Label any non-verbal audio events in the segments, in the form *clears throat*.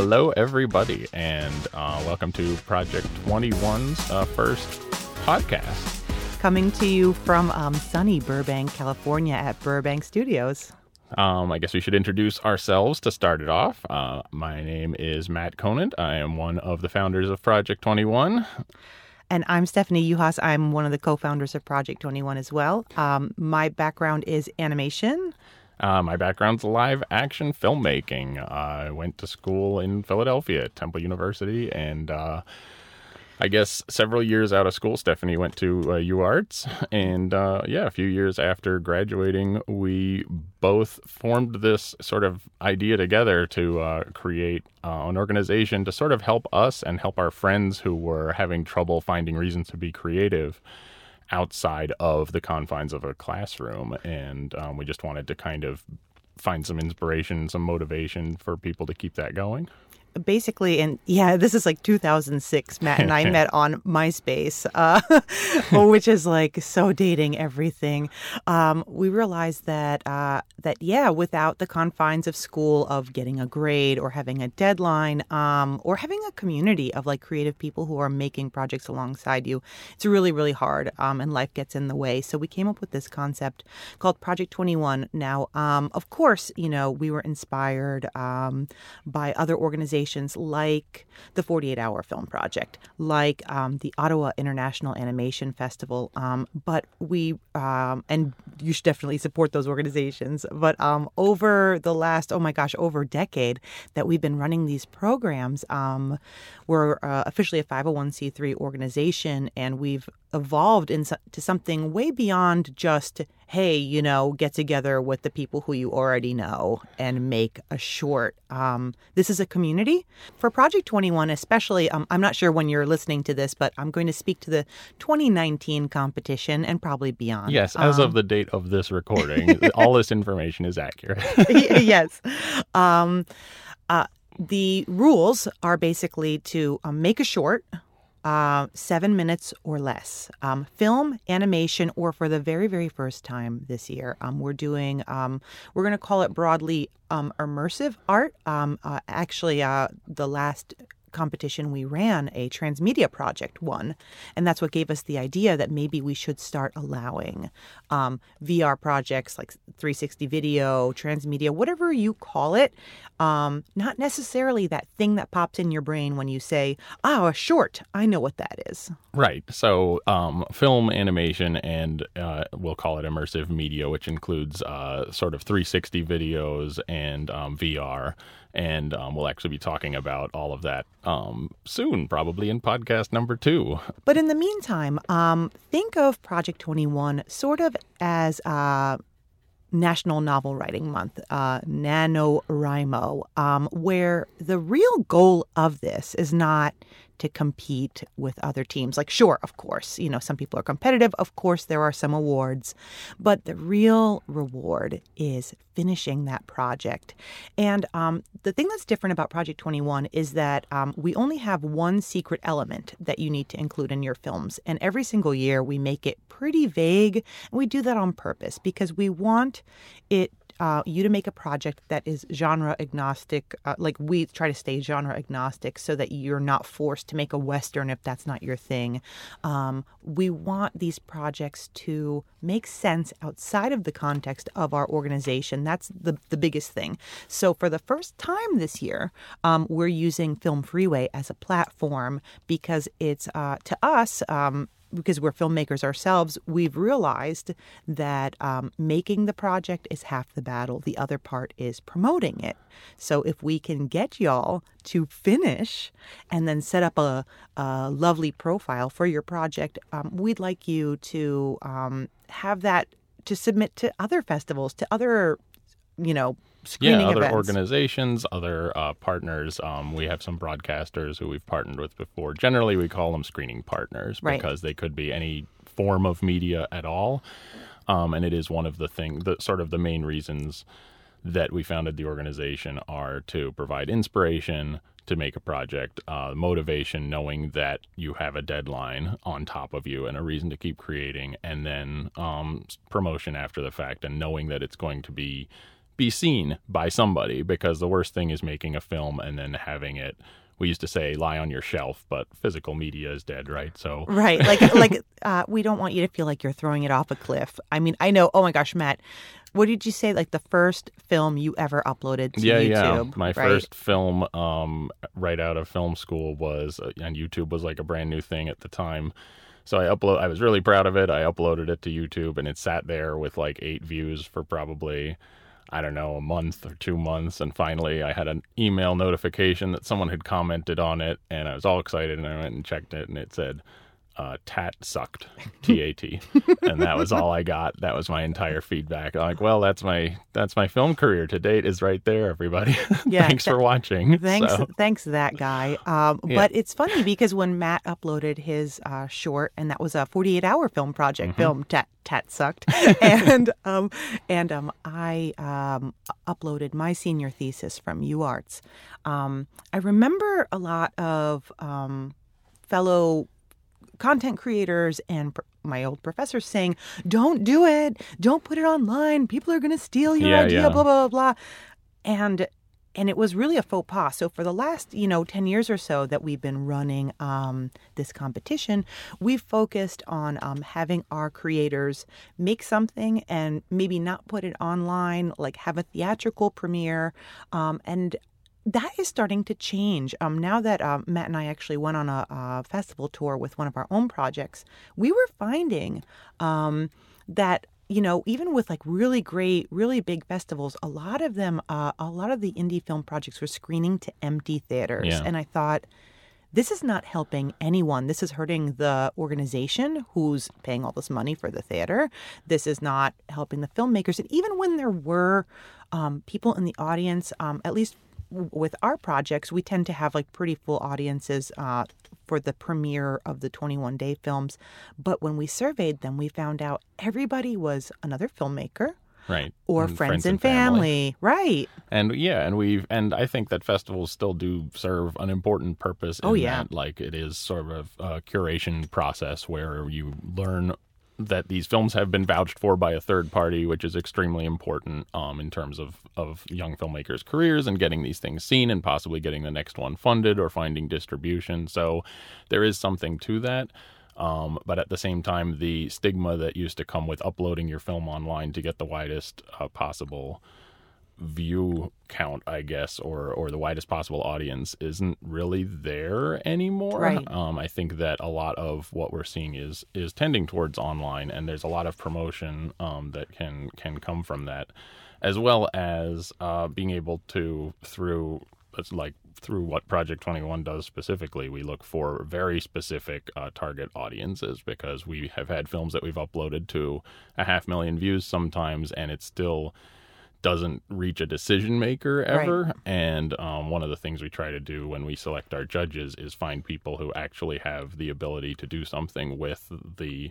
Hello, everybody, and uh, welcome to Project 21's uh, first podcast. Coming to you from um, sunny Burbank, California at Burbank Studios. Um, I guess we should introduce ourselves to start it off. Uh, my name is Matt Conant. I am one of the founders of Project 21. And I'm Stephanie Yuhas. I'm one of the co founders of Project 21 as well. Um, my background is animation. Uh, my background's live action filmmaking. I went to school in Philadelphia at Temple University, and uh, I guess several years out of school, Stephanie went to uh, UArts. And uh, yeah, a few years after graduating, we both formed this sort of idea together to uh, create uh, an organization to sort of help us and help our friends who were having trouble finding reasons to be creative outside of the confines of a classroom. And um, we just wanted to kind of find some inspiration, some motivation for people to keep that going basically, and yeah, this is like 2006. Matt and I *laughs* met on MySpace, uh, *laughs* which is like so dating everything. Um, we realized that uh, that yeah, without the confines of school, of getting a grade or having a deadline, um, or having a community of like creative people who are making projects alongside you, it's really really hard, um, and life gets in the way. So we came up with this concept called Project 21. Now, um, of course, you know we were inspired um, by other organizations organizations like the 48 Hour Film Project, like um, the Ottawa International Animation Festival. Um, but we, um, and you should definitely support those organizations. But um, over the last, oh my gosh, over a decade that we've been running these programs, um, we're uh, officially a 501c3 organization and we've evolved into something way beyond just hey you know get together with the people who you already know and make a short um, this is a community. For project 21 especially um, i'm not sure when you're listening to this but i'm going to speak to the 2019 competition and probably beyond. Yes as um, of the date of this recording *laughs* all this information is accurate. *laughs* *laughs* Yes. Um, uh, the rules are basically to um, make a short uh, seven minutes or less. Um, film, animation, or for the very, very first time this year, um, we're doing, um, we're going to call it broadly um, immersive art. Um, uh, actually, uh, the last competition we ran, a transmedia project won. And that's what gave us the idea that maybe we should start allowing um, VR projects like 360 video, transmedia, whatever you call it. Um, not necessarily that thing that pops in your brain when you say, oh, a short. I know what that is. Right. So, um, film, animation, and uh, we'll call it immersive media, which includes uh, sort of 360 videos and um, VR and um, we'll actually be talking about all of that um, soon, probably in podcast number two. But in the meantime, um, think of Project 21 sort of as uh, National Novel Writing Month, uh, NaNoWriMo, um, where the real goal of this is not to compete with other teams. Like, sure, of course, you know, some people are competitive. Of course, there are some awards, but the real reward is finishing that project. And um, the thing that's different about Project 21 is that um, we only have one secret element that you need to include in your films. And every single year we make it pretty vague. And we do that on purpose because we want it uh, you to make a project that is genre agnostic. Uh, like we try to stay genre agnostic so that you're not forced to make a Western if that's not your thing. Um, we want these projects to make sense outside of the context of our organization. That's the, the biggest thing. So for the first time this year, um, we're using Film Freeway as a platform because it's, uh, to us, um, because we're filmmakers ourselves, we've realized that um, making the project is half the battle. The other part is promoting it. So if we can get y'all to finish and then set up a, a lovely profile for your project, um, we'd like you to um, have that to submit to other festivals, to other, you know, screening yeah, other events. organizations, other uh, partners. Um, we have some broadcasters who we've partnered with before. Generally, we call them screening partners right. because they could be any form of media at all. Um, and it is one of the thing, the sort of the main reasons that we founded the organization are to provide inspiration to make a project, uh, motivation, knowing that you have a deadline on top of you and a reason to keep creating, and then um, promotion after the fact, and knowing that it's going to be be seen by somebody because the worst thing is making a film and then having it we used to say lie on your shelf, but physical media is dead, right? So right, like *laughs* like uh, we don't want you to feel like you're throwing it off a cliff. I mean, I know. Oh my gosh, Matt, what did you say? Like the first film you ever uploaded to yeah, YouTube? Yeah, my right? first film, um, right out of film school was, uh, and YouTube was like a brand new thing at the time. So I upload. I was really proud of it. I uploaded it to YouTube, and it sat there with like eight views for probably I don't know, a month or two months. And finally, I had an email notification that someone had commented on it, and I was all excited. And I went and checked it, and it said, uh, tat sucked, T A T, *laughs* and that was all I got. That was my entire feedback. I'm like, well, that's my that's my film career to date is right there, everybody. *laughs* Yeah, thanks th- for watching. Thanks, So, thanks, that guy. Um, Yeah. But it's funny because when Matt uploaded his uh, short, and that was a 48-hour film project, Mm-hmm. film tat tat sucked, *laughs* and um, and um, I um, uploaded my senior thesis from UArts. Um, I remember a lot of um, fellow content creators and pr- my old professors saying, "Don't do it. Don't put it online. People are going to steal your Yeah, idea." yeah. Blah blah blah blah. And and it was really a faux pas. So for the last you know ten years or so that we've been running um, this competition, we've focused on um, having our creators make something and maybe not put it online, like have a theatrical premiere, um, and that is starting to change. Um, now that um, Matt and I actually went on a, a festival tour with one of our own projects, we were finding um, that you know even with like really great, really big festivals, a lot of them, uh, a lot of the indie film projects were screening to empty theaters, Yeah. and I thought. This is not helping anyone. This is hurting the organization who's paying all this money for the theater. This is not helping the filmmakers. And even when there were um, people in the audience, um, at least with our projects, we tend to have like pretty full audiences uh, for the premiere of the 21 day films. But when we surveyed them, we found out everybody was another filmmaker right. or And friends, and family. Right. And yeah, and we've and I think that festivals still do serve an important purpose. In Oh, yeah. that, like it is sort of a curation process where you learn that these films have been vouched for by a third party, which is extremely important um, in terms of of young filmmakers' careers and getting these things seen and possibly getting the next one funded or finding distribution. So there is something to that. Um, but at the same time, the stigma that used to come with uploading your film online to get the widest uh, possible view count, I guess, or or the widest possible audience isn't really there anymore. Right. Um, I think that a lot of what we're seeing is is tending towards online, and there's a lot of promotion um, that can can come from that, as well as uh, being able to through like through what Project 21 does specifically, we look for very specific uh, target audiences because we have had films that we've uploaded to a half million views sometimes, and it's still doesn't reach a decision maker ever. And um, one of the things we try to do when we select our judges is find people who actually have the ability to do something with the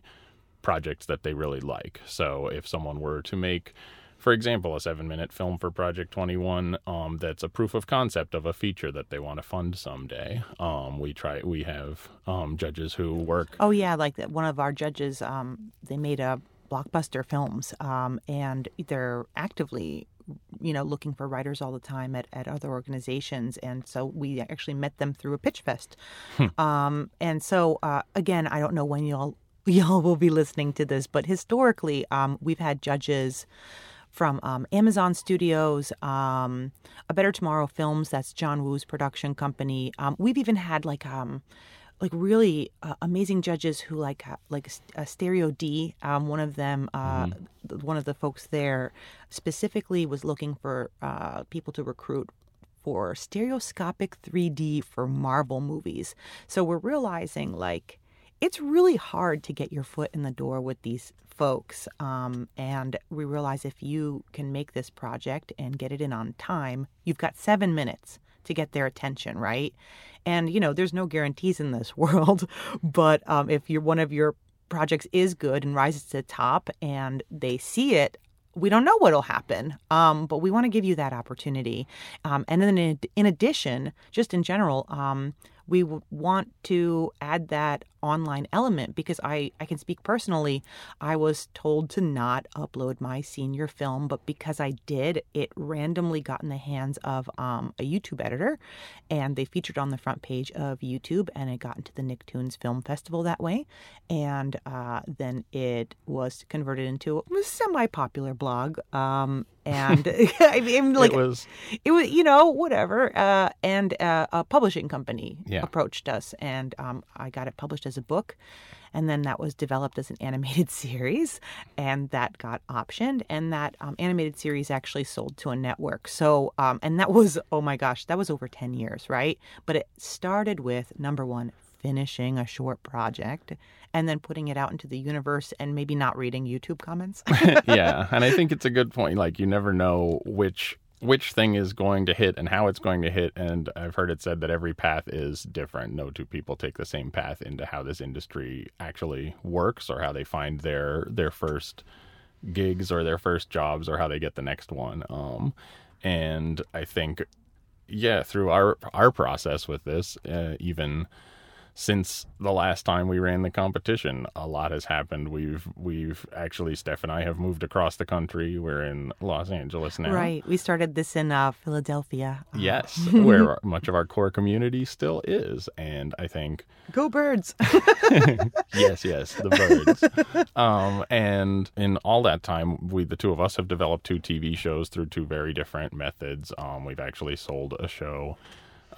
projects that they really like. So if someone were to make for example, a seven minute film for Project 21 um, that's a proof of concept of a feature that they want to fund someday. Um, we try, we have um, judges who work. Oh yeah, like that. One of our judges, um, they made a blockbuster films, um, and they're actively, you know, looking for writers all the time at, at other organizations. And so we actually met them through a pitch fest. Um, and so uh, again, I don't know when y'all *laughs* y'all will be listening to this, but historically, um, we've had judges from um, Amazon Studios, um, A Better Tomorrow Films. That's John Woo's production company. Um, we've even had like um, like really uh, amazing judges who like like uh, Stereo D. Um, one of them, uh, th- one of the folks there, specifically was looking for uh, people to recruit for stereoscopic 3D for Marvel movies. So we're realizing like it's really hard to get your foot in the door with these folks. Um, and we realize if you can make this project and get it in on time, you've got seven minutes to get their attention, right? And, you know, there's no guarantees in this *laughs* world, but um, if you're one of your projects is good and rises to the top and they see it, we don't know what'll happen, um, but we want to give you that opportunity. Um, and then in, in addition, just in general, um, we want to add that online element because I, I can speak personally. I was told to not upload my senior film, but because I did, it randomly got in the hands of um, a YouTube editor and they featured on the front page of YouTube and it got into the Nicktoons Film Festival that way. And uh, then it was converted into a semi popular blog. Um, and *laughs* I mean, like it was it was you know whatever uh, and uh, a publishing company Yeah. approached us and um, i got it published as a book and then that was developed as an *laughs* animated series and that got optioned and that um, animated series actually sold to a network so um, and that was oh my gosh that was over 10 years right but it started with number one finishing a short project and then putting it out into the universe and maybe not reading youtube comments *laughs* *laughs* yeah, *laughs* and I think it's a good point. Like you never know which which thing is going to hit and how it's going to hit. And I've heard it said that every path is different. No two people take the same path into how this industry actually works or how they find their their first gigs or their first jobs or how they get the next one. Um, and I think, yeah, through our our process with this, uh, even since the last time we ran the competition, a lot has happened. We've we've actually Steph and I have moved across the country. We're in Los Angeles now. right we started this in uh, philadelphia Uh, Yes, *laughs* where much of our core community still is, and I think go birds *laughs* yes, yes, the birds. *laughs* um, and in all that time, we the two of us have developed two TV shows through two very different methods. Um, we've actually sold a show.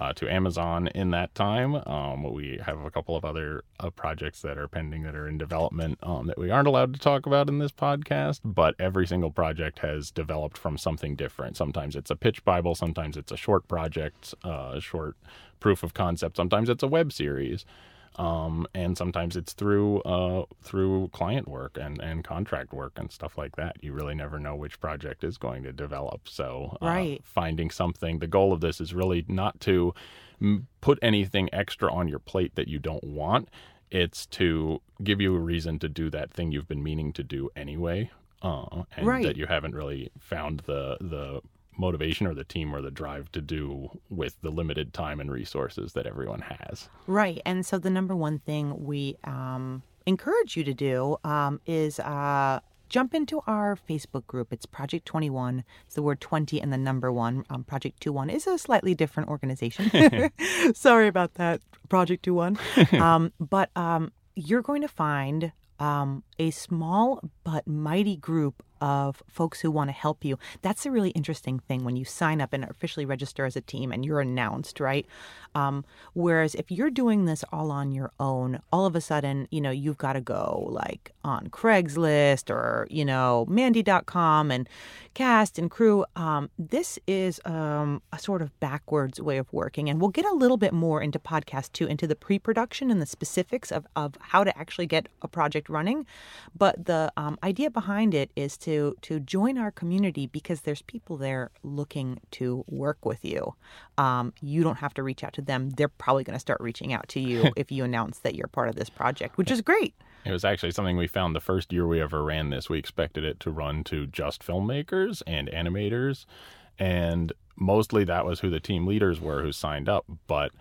Uh, to Amazon in that time. Um, we have a couple of other uh, projects that are pending that are in development um, that we aren't allowed to talk about in this podcast, but every single project has developed from something different. Sometimes it's a pitch Bible, sometimes it's a short project, uh, a short proof of concept, sometimes it's a web series um, and sometimes it's through uh, through client work and, and contract work and stuff like that. You really never know which project is going to develop. So, uh, Right. finding something. The goal of this is really not to m- put anything extra on your plate that you don't want. It's to give you a reason to do that thing you've been meaning to do anyway, uh, and Right. that you haven't really found the the motivation or the team or the drive to do with the limited time and resources that everyone has. Right. And so the number one thing we um, encourage you to do um, is uh, jump into our Facebook group. It's Project 21. It's the word 20 and the number one. Um, Project 21 is a slightly different organization. *laughs* *laughs* Sorry about that, Project 21. *laughs* um, but um, you're going to find um, a small but mighty group of folks who want to help you. That's a really interesting thing when you sign up and officially register as a team and you're announced, right? Um, whereas if you're doing this all on your own, all of a sudden, you know, you've got to go like on Craigslist or, you know, Mandy.com and cast and crew. Um, this is um, a sort of backwards way of working. And we'll get a little bit more into podcast two, into the pre production and the specifics of, of how to actually get a project running. But the um, idea behind it is to, to join our community because there's people there looking to work with you. Um, you don't have to reach out to them. They're probably going to start reaching out to you *laughs* if you announce that you're part of this project, which is great. It was actually something we found the first year we ever ran this. We expected it to run to just filmmakers and animators, and mostly that was who the team leaders were who signed up. But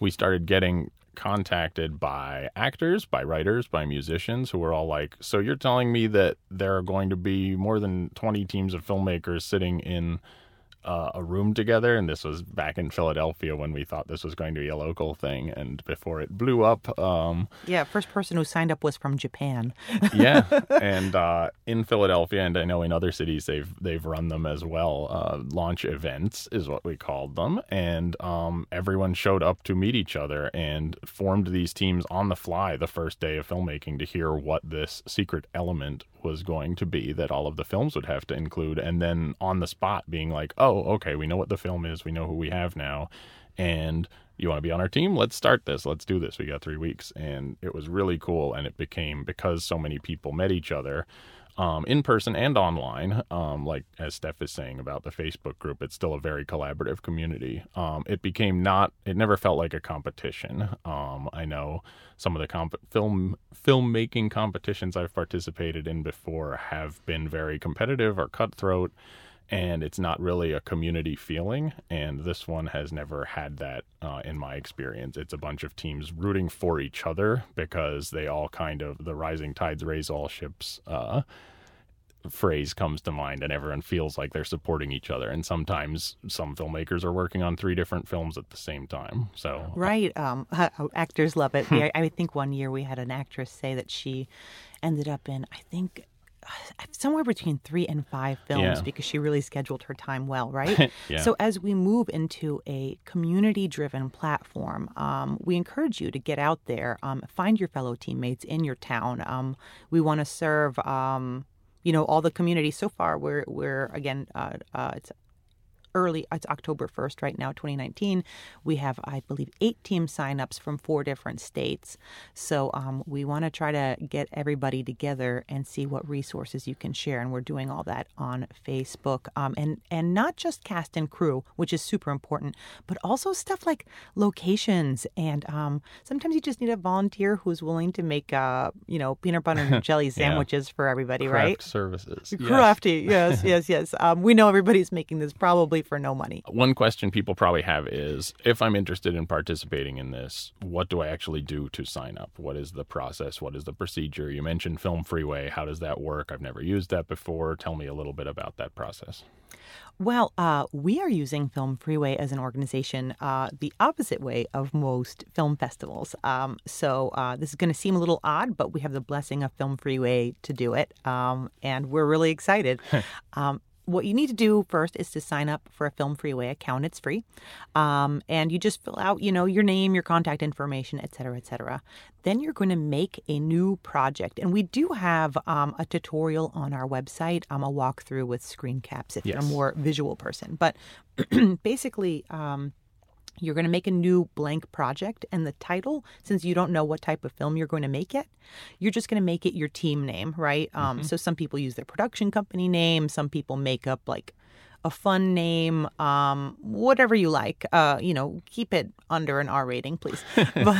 we started getting contacted by actors, by writers, by musicians who were all like, So you're telling me that there are going to be more than 20 teams of filmmakers sitting in uh, a room together, and this was back in Philadelphia when we thought this was going to be a local thing, and before it blew up, um, Yeah, first person who signed up was from Japan. *laughs* yeah, and uh, in Philadelphia, and I know in other cities they've they've run them as well. Uh, launch events is what we called them, and um, everyone showed up to meet each other and formed these teams on the fly the first day of filmmaking to hear what this secret element was going to be that all of the films would have to include, and then on the spot being like, "Oh, okay, we know what the film is, we know who we have now, and." You want to be on our team? Let's start this. Let's do this. We got three weeks. And it was really cool. And it became because so many people met each other um, in person and online. Um, like as Steph is saying about the Facebook group, it's still a very collaborative community. Um, it became not. It never felt like a competition. Um, I know some of the comp- film filmmaking competitions I've participated in before have been very competitive or cutthroat. And it's not really a community feeling. And this one has never had that uh, in my experience. It's a bunch of teams rooting for each other because they all kind of the rising tides raise all ships. Uh, phrase comes to mind and everyone feels like they're supporting each other and sometimes some filmmakers are working on three different films at the same time so right um, *laughs* actors love it I, I think one year we had an actress say that she ended up in i think uh, *sighs* somewhere between three and five films Yeah. because she really scheduled her time well, *laughs* right? Yeah. So as we move into a community-driven platform, um, we encourage you to get out there, um, find your fellow teammates in your town. Um, we want to serve, um, you know, all the community. So far, we're we're again, uh, uh, it's early it's october 1st right now 2019 we have i believe eight team signups from four different states. So um, we want to try to get everybody together and see what resources you can share and we're doing all that on facebook. Um, and and not just cast and crew which is super important but also stuff like locations. And um, sometimes you just need a volunteer who's willing to make uh, you know peanut butter and *laughs* jelly sandwiches for everybody craft right? services. Yes. crafty. Yes *laughs* yes yes. Um, we know everybody's making this probably for no money One question people probably have is if I'm interested in participating in this, what do I actually do to sign up? What is the process? What is the procedure? You mentioned Film Freeway. How does that work? I've never used that before. Tell me a little bit about that process. Well, uh, we are using Film Freeway as an organization uh, the opposite way of most film festivals. Um, so uh, this is going to seem a little odd, but we have the blessing of Film Freeway to do it, um, and we're really excited. *laughs* um, what you need to do first is to sign up for a Film Freeway account. It's free, um, and you just fill out, you know, your name, your contact information, et cetera, et cetera. Then you're going to make a new project, and we do have um, a tutorial on our website. Um, a walkthrough with screen caps if you're a more visual person. But *clears throat* basically, um, you're going to make a new blank project, and the title, since you don't know what type of film you're going to make yet, you're just going to make it your team name, right? Um, so some people use their production company name, some people make up like a fun name, um, whatever you like. Uh, you know, keep it under an R rating, please. *laughs* but,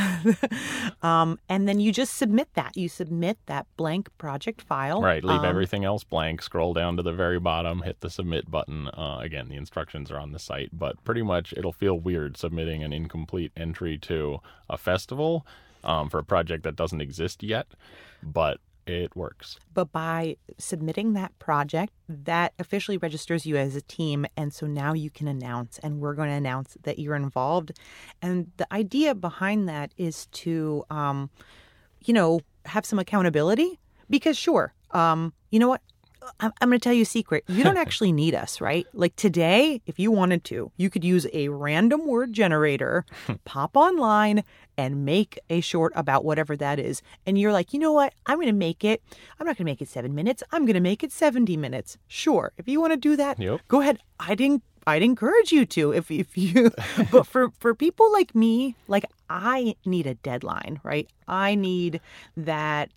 um, and then you just submit that. You submit that blank project file. Right. Leave um, everything else blank. Scroll down to the very bottom. Hit the submit button. Uh, again, the instructions are on the site, but pretty much it'll feel weird submitting an incomplete entry to a festival um, for a project that doesn't exist yet, but it works. But by submitting that project, that officially registers you as a team. And so now you can announce, and we're going to announce that you're involved. And the idea behind that is to, um, you know, have some accountability. Because, sure, um, you know what? I'm, I'm going to tell you a secret. You don't *laughs* actually need us, right? Like today, if you wanted to, you could use a random word generator, *laughs* pop online, and make a short about whatever that is. And you're like, you know what? I'm going to make it. I'm not going to make it seven minutes. I'm going to make it 70 minutes. Sure. If you want to do that, Yep. go ahead. I'd, en- I'd encourage you to if, if you, *laughs* but for, for people like me, like I need a deadline, right? I need that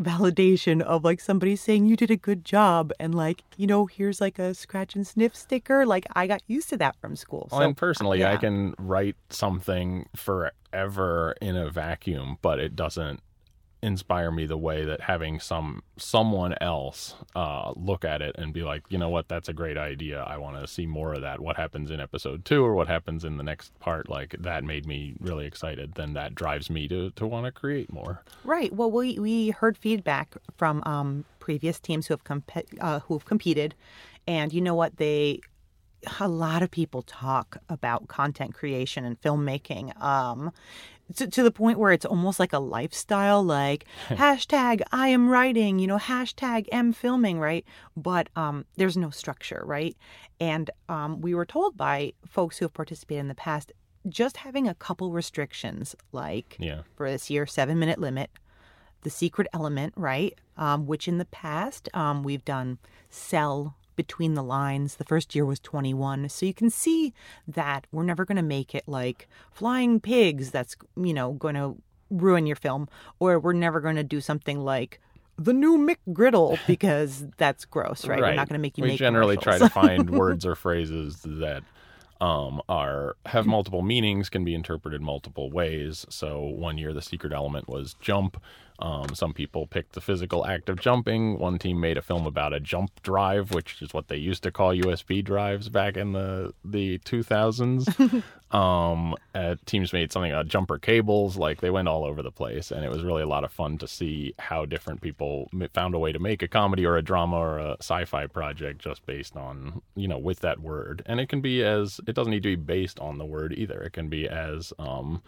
validation of like somebody saying you did a good job and like you know here's like a scratch and sniff sticker like i got used to that from school Well, so and personally, I yeah. can write something forever in a vacuum, but it doesn't inspire me the way that having some someone else uh, look at it and be like, you know what, that's a great idea. I want to see more of that. What happens in episode two or what happens in the next part? Like that made me really excited. Then that drives me to to want to create more. Right. Well, we we heard feedback from um, previous teams who have comp- uh, who have competed, and you know what they. A lot of people talk about content creation and filmmaking, um, to, to the point where it's almost like a lifestyle, like *laughs* hashtag I am writing, you know, hashtag am filming, right? But um, there's no structure, right? And um, we were told by folks who have participated in the past, just having a couple restrictions, like Yeah. for this year, seven minute limit. The secret element, right? Um, which in the past um, we've done sell between the lines. The first year was 21. So you can see that we're never going to make it like flying pigs that's, you know, going to ruin your film, or we're never going to do something like the new McGriddle *laughs* because that's gross, right? We're not going to make you we make generally try to *laughs* find words or phrases that um, are have multiple meanings, can be interpreted multiple ways. So one year the secret element was jump. Um, some people picked the physical act of jumping. One team made a film about a jump drive, which is what they used to call USB drives back in the the 2000s. *laughs* um, uh, teams made something about jumper cables. Like they went all over the place, and it was really a lot of fun to see how different people m- found a way to make a comedy or a drama or a sci-fi project just based on you know with that word. And it can be as it doesn't need to be based on the word either. It can be as um,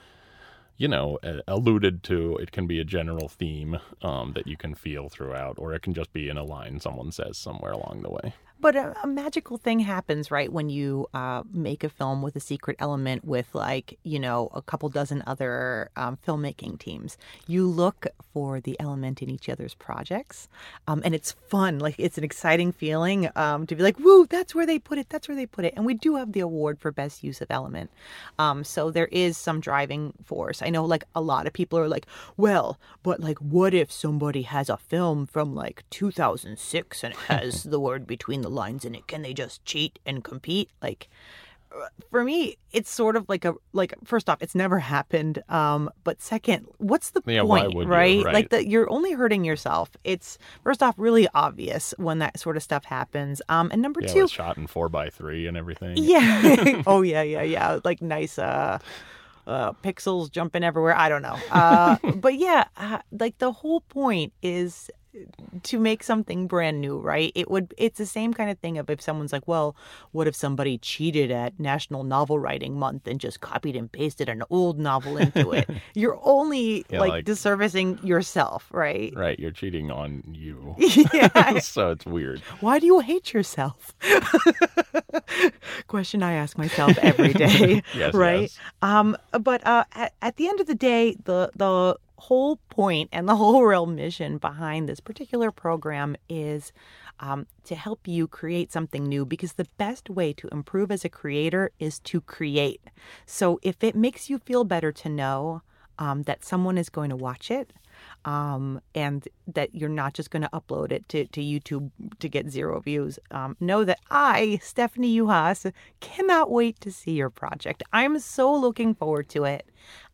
you know, alluded to. It can be a general theme um, that you can feel throughout, or it can just be in a line someone says somewhere along the way. But a, a, magical thing happens, right, when you uh, make a film with a secret element with, like, you know, a couple dozen other um, filmmaking teams. You look for the element in each other's projects, um, and it's fun. Like, it's an exciting feeling um, to be like, "Woo, that's where they put it. That's where they put it." And we do have the award for best use of element, um, so there is some driving force. I know, like, a lot of people are like, "Well, but like, what if somebody has a film from like 2006 and it *laughs* has the word between the lines in it. Can they just cheat and compete? Like for me, it's sort of like a like first off, it's never happened. Um, but second, what's the yeah, point, right? right? Like that you're only hurting yourself. It's first off really obvious when that sort of stuff happens. Um, and number yeah, two, shot in four by three and everything. Yeah. *laughs* *laughs* oh yeah, yeah, yeah. Like nice uh uh, pixels jumping everywhere. I don't know. Uh, *laughs* but yeah, uh, like the whole point is to make something brand new, right? It would it's the same kind of thing of if someone's like, "Well, what if somebody cheated at National Novel Writing Month and just copied and pasted an old novel into it?" *laughs* You're only yeah, like, like disservicing yourself, right? Right, you're cheating on you. *laughs* *laughs* yeah. so it's weird. Why do you hate yourself? Question I ask myself every day, yes, right? Yes. Um but uh at, at the end of the day, the the whole point and the *laughs* whole real mission behind this particular program is um, to help you create something new because the best way to improve as a creator is to create. So if it makes you feel better to know um, that someone is going to watch it, um, and that you're not just going to upload it to, to YouTube to get zero views. Um, know that I, Stephanie Yuhas, cannot wait to see your project. I'm so looking forward to it.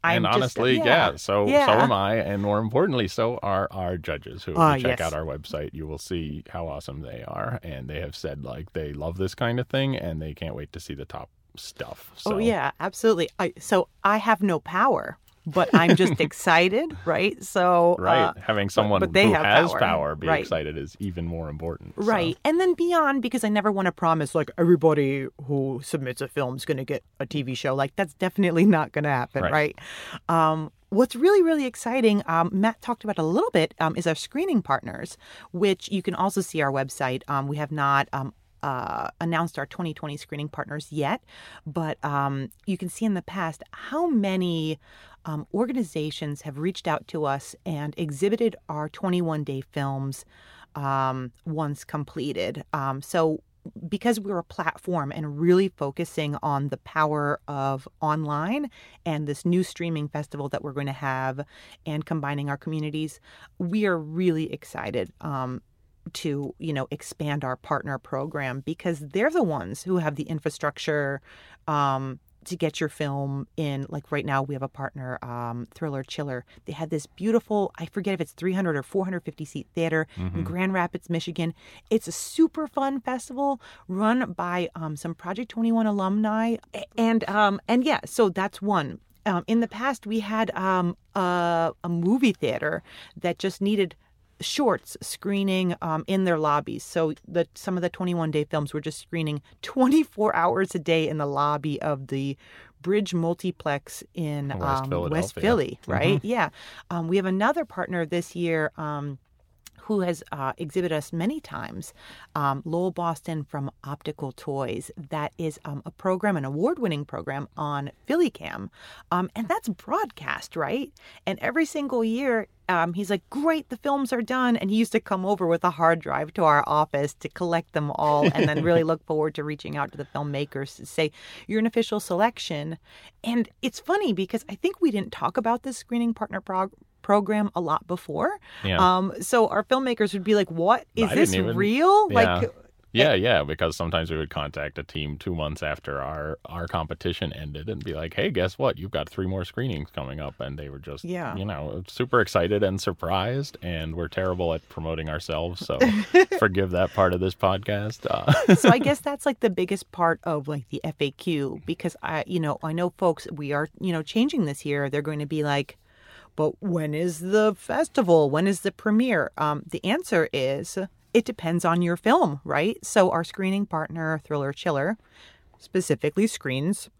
I'm and honestly, just, yeah, yeah, so yeah. so am I, and more importantly, so are our judges who uh, check yes. out our website. You will see how awesome they are, and they have said like they love this kind of thing, and they can't wait to see the top stuff. Oh, so. Oh yeah, absolutely. I, so I have no power but I'm just *laughs* excited, right? So right, uh, having someone but, but who have has power, power be right. excited is even more important. Right, so. and then beyond, because I never want to promise like everybody who submits a film is going to get a TV show. Like that's definitely not going to happen, right? right? Um, What's really, really exciting, um, Matt talked about a little bit, um, is our screening partners, which you can also see our website. Um, we have not um, uh, announced our 2020 screening partners yet, but um, you can see in the past how many um, organizations have reached out to us and exhibited our 21 day films um, once completed. Um, so, because we're a platform and really focusing on the power of online and this new streaming festival that we're going to have and combining our communities, we are really excited um, to you know expand our partner program because they're the ones who have the infrastructure um, to get your film in. Like right now we have a partner um, thriller chiller. They had this beautiful i forget if it's 300 or 450 seat theater mm-hmm. in grand rapids michigan. It's a super fun festival run by um, some project 21 alumni. And um, and yeah so that's one. Um, in the past we had um, a, a movie theater that just needed shorts screening um, in their lobbies. So the some of the 21 day films were just screening 24 *laughs* hours a day in the lobby of the Bridge Multiplex in West, um, West Philly, right? Mm-hmm. Yeah. Um, we have another partner this year um, who has uh, exhibited us many times, um, Lowell Boston from Optical Toys. That is um, a program, an award winning program on PhillyCam. Um, and that's broadcast, right? And every single year, um, he's like, Great, the films are done. And he used to come over with a hard drive to our office to collect them all and then really look forward to reaching out to the filmmakers to say, You're an official selection. And it's funny because I think we didn't talk about this screening partner prog- program a lot before. Yeah. Um, so our filmmakers would be like, "What is I this even, real?" Yeah. Like Yeah, yeah, because sometimes we would contact a team two months after our our competition ended and be like, "Hey, guess what? You've got three more screenings coming up," and they were just, Yeah. you know, super excited and surprised. And we're terrible at promoting ourselves, so *laughs* forgive that part of this podcast. Uh, so I *laughs* guess that's like the biggest part of like the FAQ because I, you know, I know folks we are, you know, changing this year. They're going to be like, but when is the festival? When is the premiere? Um, the answer is it depends on your film, right? So our screening partner, Thriller Chiller, specifically screens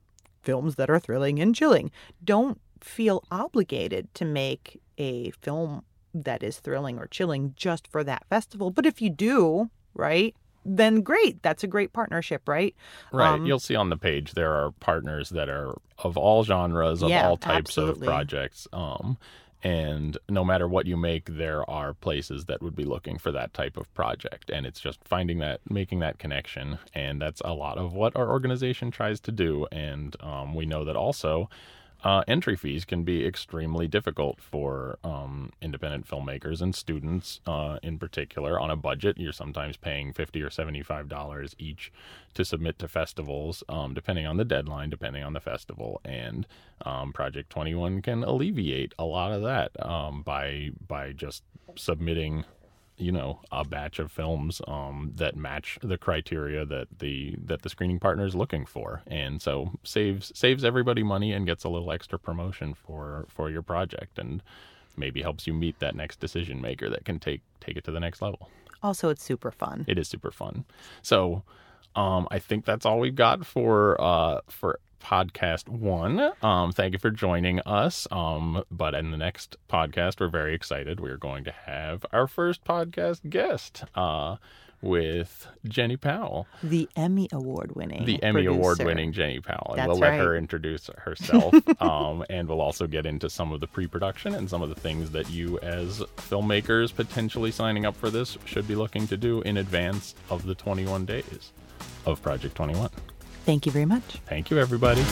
films that are thrilling and chilling. Don't feel obligated to make a film that is thrilling or chilling just for that festival. But if you do, right, then great. That's a great partnership, right? right. Um, You'll see on the page there are partners that are of all genres, of Yeah, all types absolutely. of projects. Um, and no matter what you make, there are places that would be looking for that type of project. And it's just finding that, making that connection. And that's a lot of what our organization tries to do. And um, we know that also uh, entry fees can be extremely difficult for um, independent filmmakers and students uh, in particular. On a budget, you're sometimes paying fifty or seventy-five dollars each to submit to festivals, um, depending on the deadline, depending on the festival. And um, Project Twenty One can alleviate a lot of that um, by by just submitting you know a batch of films um, that match the criteria that the that the screening partner is looking for, and so saves saves everybody money and gets a little extra promotion for for your project, and maybe helps you meet that next decision maker that can take take it to the next level. Also, it's super fun. It is super fun. So um, I think that's all we've got for uh, for podcast one. Um, thank you for joining us. Um, but in the next podcast, we're very excited. We're going to have our first podcast guest uh, with Jenny Powell, The Emmy Award winning. the Emmy. Award winning Jenny Powell. And That's we'll let right. her introduce herself. *laughs* um, and we'll also get into some of the pre production and some of the things that you, as filmmakers potentially signing up for this, should be looking to do in advance of the 21 days of Project 21. Thank you very much. Thank you, everybody.